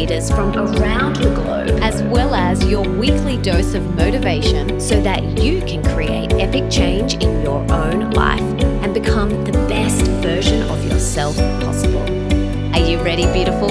leaders from around the globe, as well as your weekly dose of motivation so that you can create epic change in your own life and become the best version of yourself possible. Are you ready, beautiful?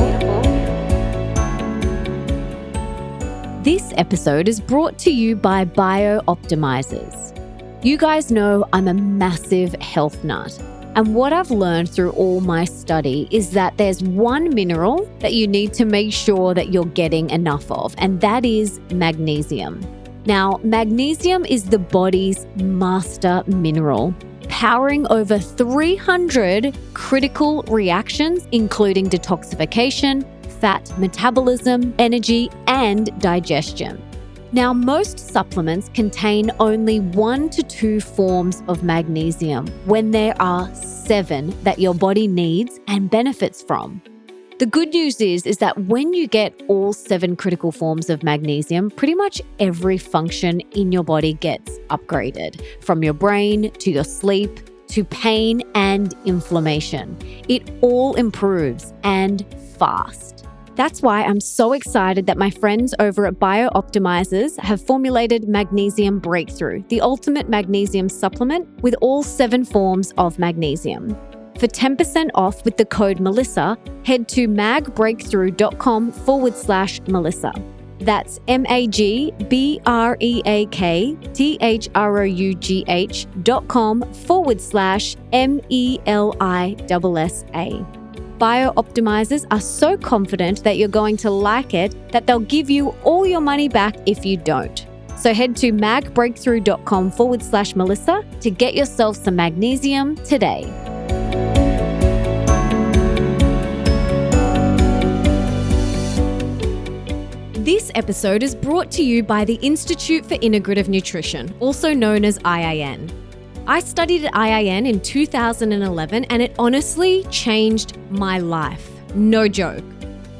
This episode is brought to you by BiOptimizers. You guys know I'm a massive health nut. And what I've learned through all my study is that there's one mineral that you need to make sure that you're getting enough of, and that is magnesium. Now, magnesium is the body's master mineral, powering over 300 critical reactions, including detoxification, fat metabolism, energy, and digestion. Now, most supplements contain only one to two forms of magnesium when there are seven that your body needs and benefits from. The good news is is that when you get all seven critical forms of magnesium, pretty much every function in your body gets upgraded, from your brain to your sleep to pain and inflammation. It all improves and fast. That's why I'm so excited that my friends over at BiOptimizers have formulated Magnesium Breakthrough, the ultimate magnesium supplement with all seven forms of magnesium. For 10% off with the code Melissa, head to magbreakthrough.com forward slash Melissa. That's M A G B R E A K T H R O U G H dot com forward slash M E L I S S A. BiOptimizers are so confident that you're going to like it that they'll give you all your money back if you don't. So head to magbreakthrough.com forward slash Melissa to get yourself some magnesium today. This episode is brought to you by the Institute for Integrative Nutrition, also known as IIN. I studied at IIN in 2011 and it honestly changed my life. No joke.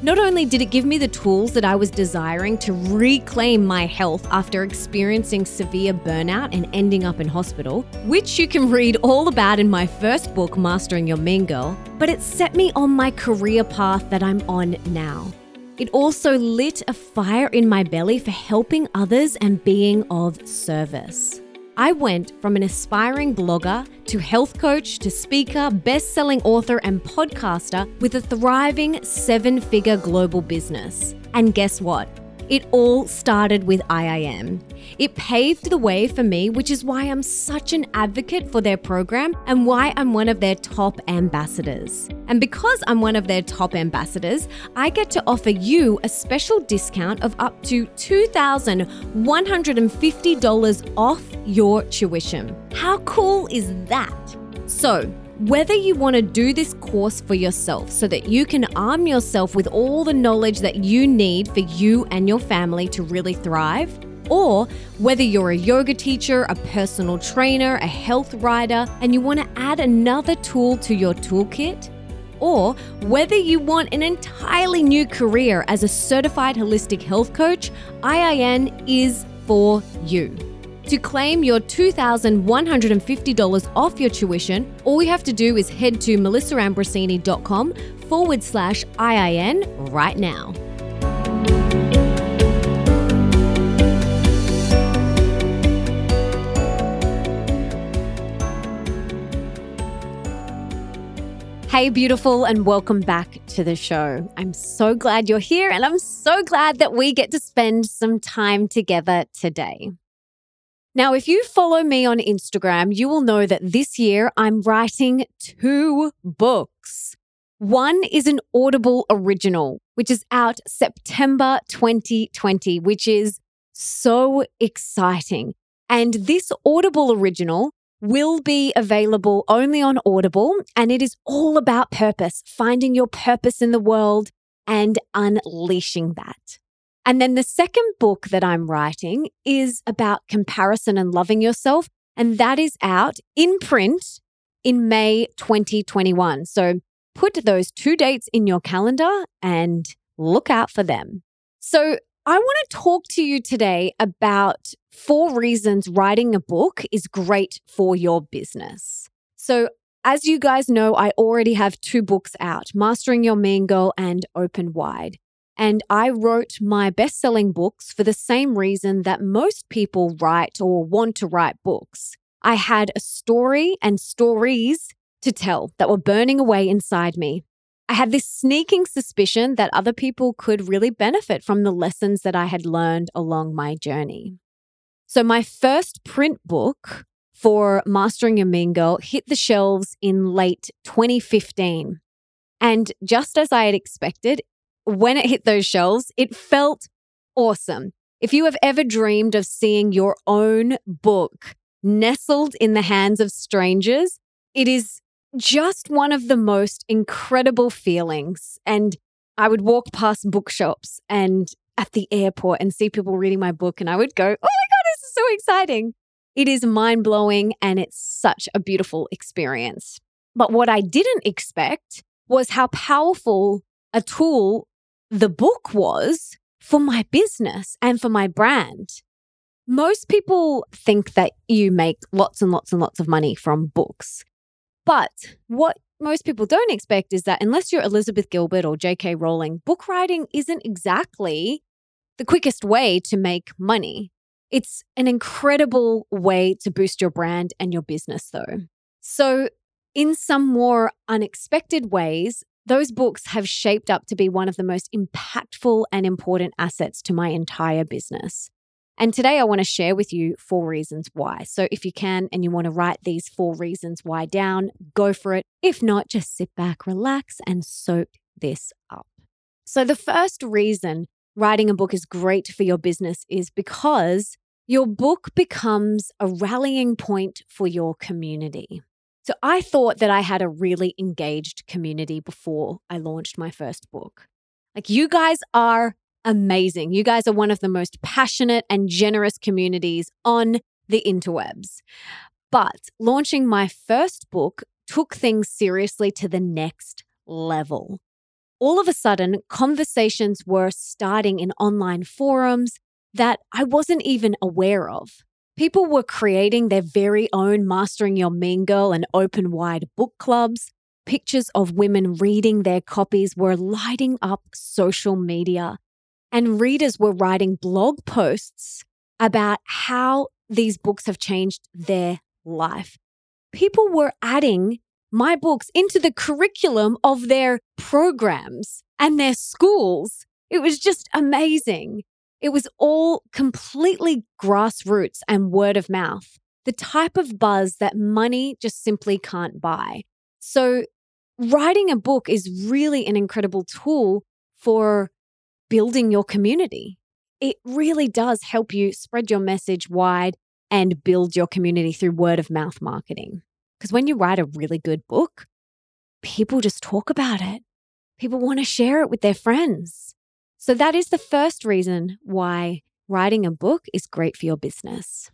Not only did it give me the tools that I was desiring to reclaim my health after experiencing severe burnout and ending up in hospital, which you can read all about in my first book, Mastering Your Mean Girl, but it set me on my career path that I'm on now. It also lit a fire in my belly for helping others and being of service. I went from an aspiring blogger to health coach to speaker, best selling author, and podcaster with a thriving seven figure global business. And guess what? It all started with IIN. It paved the way for me, which is why I'm such an advocate for their program and why I'm one of their top ambassadors. And because I'm one of their top ambassadors, I get to offer you a special discount of up to $2,150 off your tuition. How cool is that? So, whether you want to do this course for yourself so that you can arm yourself with all the knowledge that you need for you and your family to really thrive, or whether you're a yoga teacher, a personal trainer, a health rider, and you want to add another tool to your toolkit, or whether you want an entirely new career as a certified holistic health coach, IIN is for you. To claim your $2,150 off your tuition, all you have to do is head to melissaambrosini.com forward slash IIN right now. Hey, beautiful, and welcome back to the show. I'm so glad you're here, and I'm so glad that we get to spend some time together today. Now, if you follow me on Instagram, you will know that this year I'm writing two books. One is an Audible original, which is out September 2020, which is so exciting. And this Audible original will be available only on Audible, and it is all about purpose, finding your purpose in the world and unleashing that. And then the second book that I'm writing is about comparison and loving yourself. and that is out in print in May 2021. So put those two dates in your calendar and look out for them. So, I want to talk to you today about four reasons writing a book is great for your business. So, as you guys know, I already have two books out Mastering Your Mean Girl and Open Wide. And I wrote my best selling books for the same reason that most people write or want to write books. I had a story and stories to tell that were burning away inside me. I had this sneaking suspicion that other people could really benefit from the lessons that I had learned along my journey. So, my first print book for Mastering Your Mean Girl hit the shelves in late 2015. And just as I had expected, when it hit those shelves, it felt awesome. If you have ever dreamed of seeing your own book nestled in the hands of strangers, it is just one of the most incredible feelings. And I would walk past bookshops and at the airport and see people reading my book, and I would go, Oh my God, this is so exciting. It is mind blowing and it's such a beautiful experience. But what I didn't expect was how powerful a tool the book was for my business and for my brand. Most people think that you make lots and lots and lots of money from books. But what most people don't expect is that unless you're Elizabeth Gilbert or J.K. Rowling, book writing isn't exactly the quickest way to make money. It's an incredible way to boost your brand and your business, though. So, in some more unexpected ways, those books have shaped up to be one of the most impactful and important assets to my entire business. And today I want to share with you four reasons why. So if you can and you want to write these four reasons why down, go for it. If not, just sit back, relax, and soak this up. So the first reason writing a book is great for your business is because your book becomes a rallying point for your community. So I thought that I had a really engaged community before I launched my first book. Like you guys are amazing. You guys are one of the most passionate and generous communities on the interwebs. But launching my first book took things seriously to the next level. All of a sudden, conversations were starting in online forums that I wasn't even aware of. People were creating their very own Mastering Your Mean Girl and Open Wide book clubs. Pictures of women reading their copies were lighting up social media and readers were writing blog posts about how these books have changed their life. People were adding my books into the curriculum of their programs and their schools. It was just amazing. It was all completely grassroots and word of mouth, the type of buzz that money just simply can't buy. So, writing a book is really an incredible tool for building your community. It really does help you spread your message wide and build your community through word of mouth marketing. Because when you write a really good book, people just talk about it. People want to share it with their friends. So, that is the first reason why writing a book is great for your business.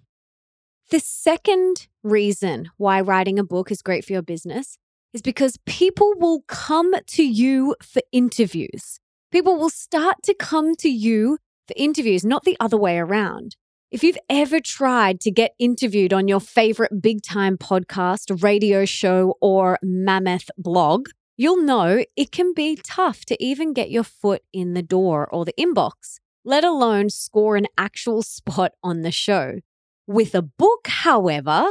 The second reason why writing a book is great for your business is because people will come to you for interviews. People will start to come to you for interviews, not the other way around. If you've ever tried to get interviewed on your favorite big time podcast, radio show, or mammoth blog, you'll know it can be tough to even get your foot in the door or the inbox, let alone score an actual spot on the show. With a book, however,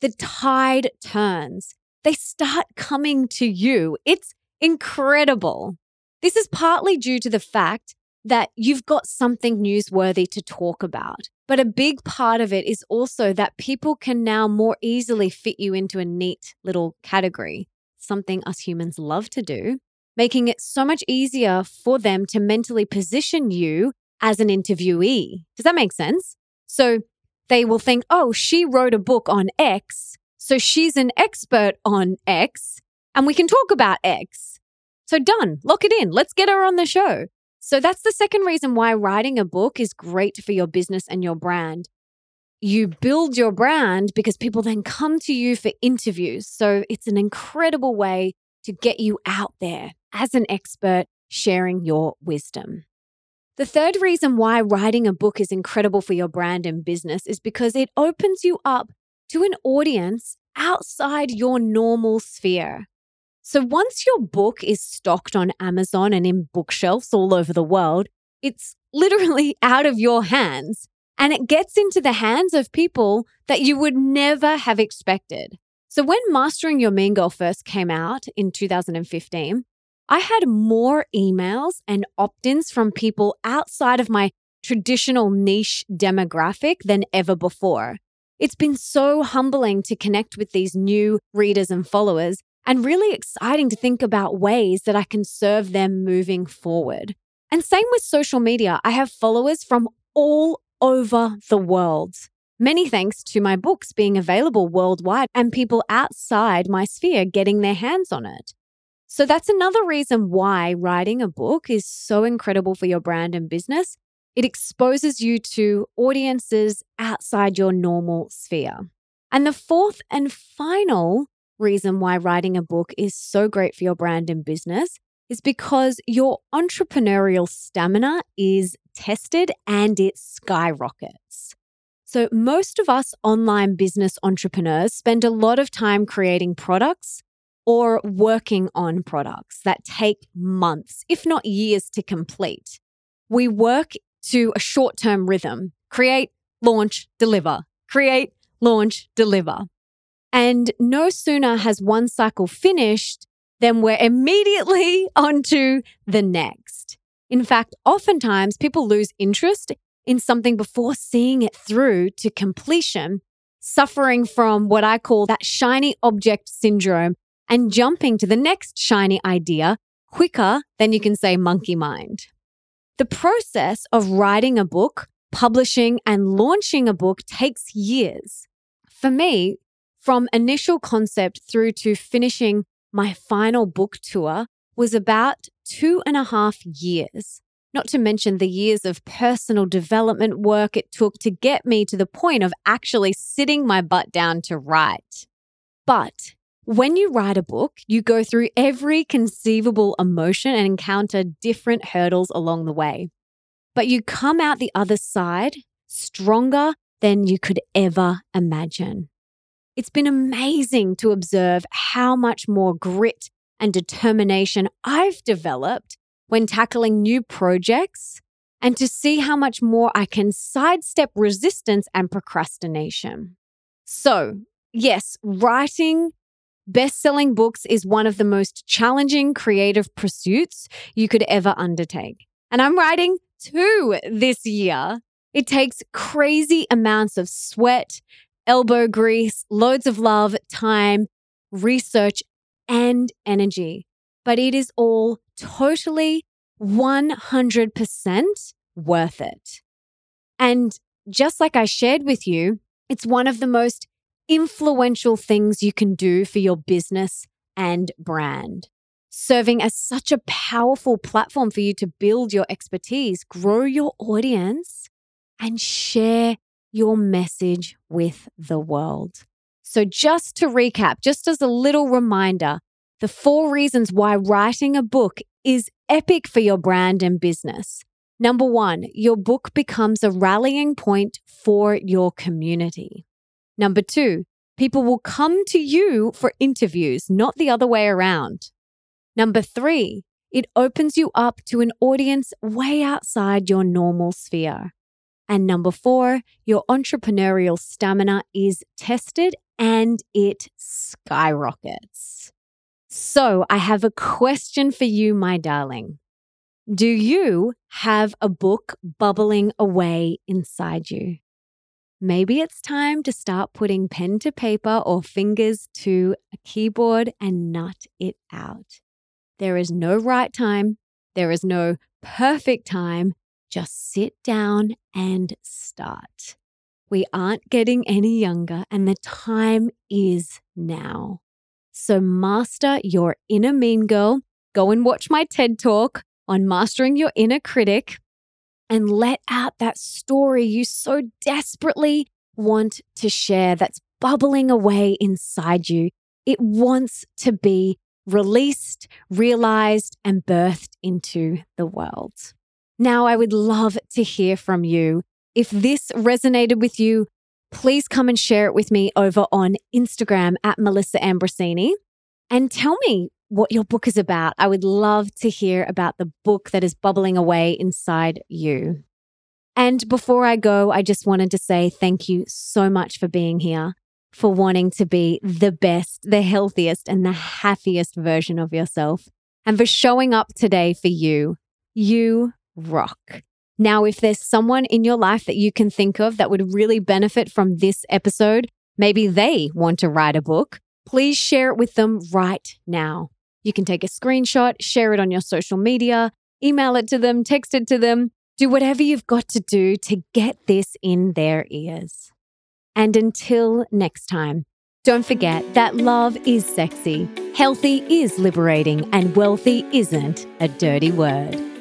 the tide turns. They start coming to you. It's incredible. This is partly due to the fact that you've got something newsworthy to talk about. But a big part of it is also that people can now more easily fit you into a neat little category, something us humans love to do, making it so much easier for them to mentally position you as an interviewee. Does that make sense? So they will think, oh, she wrote a book on X, so she's an expert on X, and we can talk about X. So, done, lock it in. Let's get her on the show. So, that's the second reason why writing a book is great for your business and your brand. You build your brand because people then come to you for interviews. So it's an incredible way to get you out there as an expert sharing your wisdom. The third reason why writing a book is incredible for your brand and business is because it opens you up to an audience outside your normal sphere. So once your book is stocked on Amazon and in bookshelves all over the world, it's literally out of your hands and it gets into the hands of people that you would never have expected. So when Mastering Your Mean Girl first came out in 2015, I had more emails and opt ins from people outside of my traditional niche demographic than ever before. It's been so humbling to connect with these new readers and followers, and really exciting to think about ways that I can serve them moving forward. And same with social media, I have followers from all over the world. Many thanks to my books being available worldwide and people outside my sphere getting their hands on it. So that's another reason why writing a book is so incredible for your brand and business. It exposes you to audiences outside your normal sphere. And the fourth and final reason why writing a book is so great for your brand and business is because your entrepreneurial stamina is tested and it skyrockets. So, most of us online business entrepreneurs spend a lot of time creating products or working on products that take months, if not years, to complete. We work to a short term rhythm create, launch, deliver, create, launch, deliver. And no sooner has one cycle finished than we're immediately onto the next. In fact, oftentimes people lose interest in something before seeing it through to completion, suffering from what I call that shiny object syndrome and jumping to the next shiny idea quicker than you can say monkey mind. The process of writing a book, publishing, and launching a book takes years. For me, from initial concept through to finishing my final book tour was about two and a half years, not to mention the years of personal development work it took to get me to the point of actually sitting my butt down to write. But when you write a book, you go through every conceivable emotion and encounter different hurdles along the way. But you come out the other side stronger than you could ever imagine. It's been amazing to observe how much more grit and determination I've developed when tackling new projects and to see how much more I can sidestep resistance and procrastination. So, yes, writing Best selling books is one of the most challenging creative pursuits you could ever undertake. And I'm writing two this year. It takes crazy amounts of sweat, elbow grease, loads of love, time, research, and energy. But it is all totally 100% worth it. And just like I shared with you, it's one of the most influential things you can do for your business and brand. Serving as such a powerful platform for you to build your expertise, grow your audience, and share your message with the world. So, just to recap, just as a little reminder, the four reasons why writing a book is epic for your brand and business. Number one, your book becomes a rallying point for your community. Number two, people will come to you for interviews, not the other way around. Number three, it opens you up to an audience way outside your normal sphere. And number four, your entrepreneurial stamina is tested and it skyrockets. So, I have a question for you, my darling. Do you have a book bubbling away inside you? Maybe it's time to start putting pen to paper or fingers to a keyboard and nut it out. There is no right time, there is no perfect time. Just sit down and start. We aren't getting any younger, and the time is now. So, master your inner mean girl. Go and watch my TED talk on mastering your inner critic and let out that story you so desperately want to share that's bubbling away inside you. It wants to be released, realized, and birthed into the world. Now, I would love to hear from you. If this resonated with you, please come and share it with me over on Instagram at Melissa Ambrosini and tell me what your book is about. I would love to hear about the book that is bubbling away inside you. And before I go, I just wanted to say thank you so much for being here, for wanting to be the best, the healthiest, and the happiest version of yourself, and for showing up today for you. You rock. Now, if there's someone in your life that you can think of that would really benefit from this episode, maybe they want to write a book, please share it with them right now. You can take a screenshot, share it on your social media, email it to them, text it to them, do whatever you've got to do to get this in their ears. And until next time, don't forget that love is sexy, healthy is liberating, and wealthy isn't a dirty word.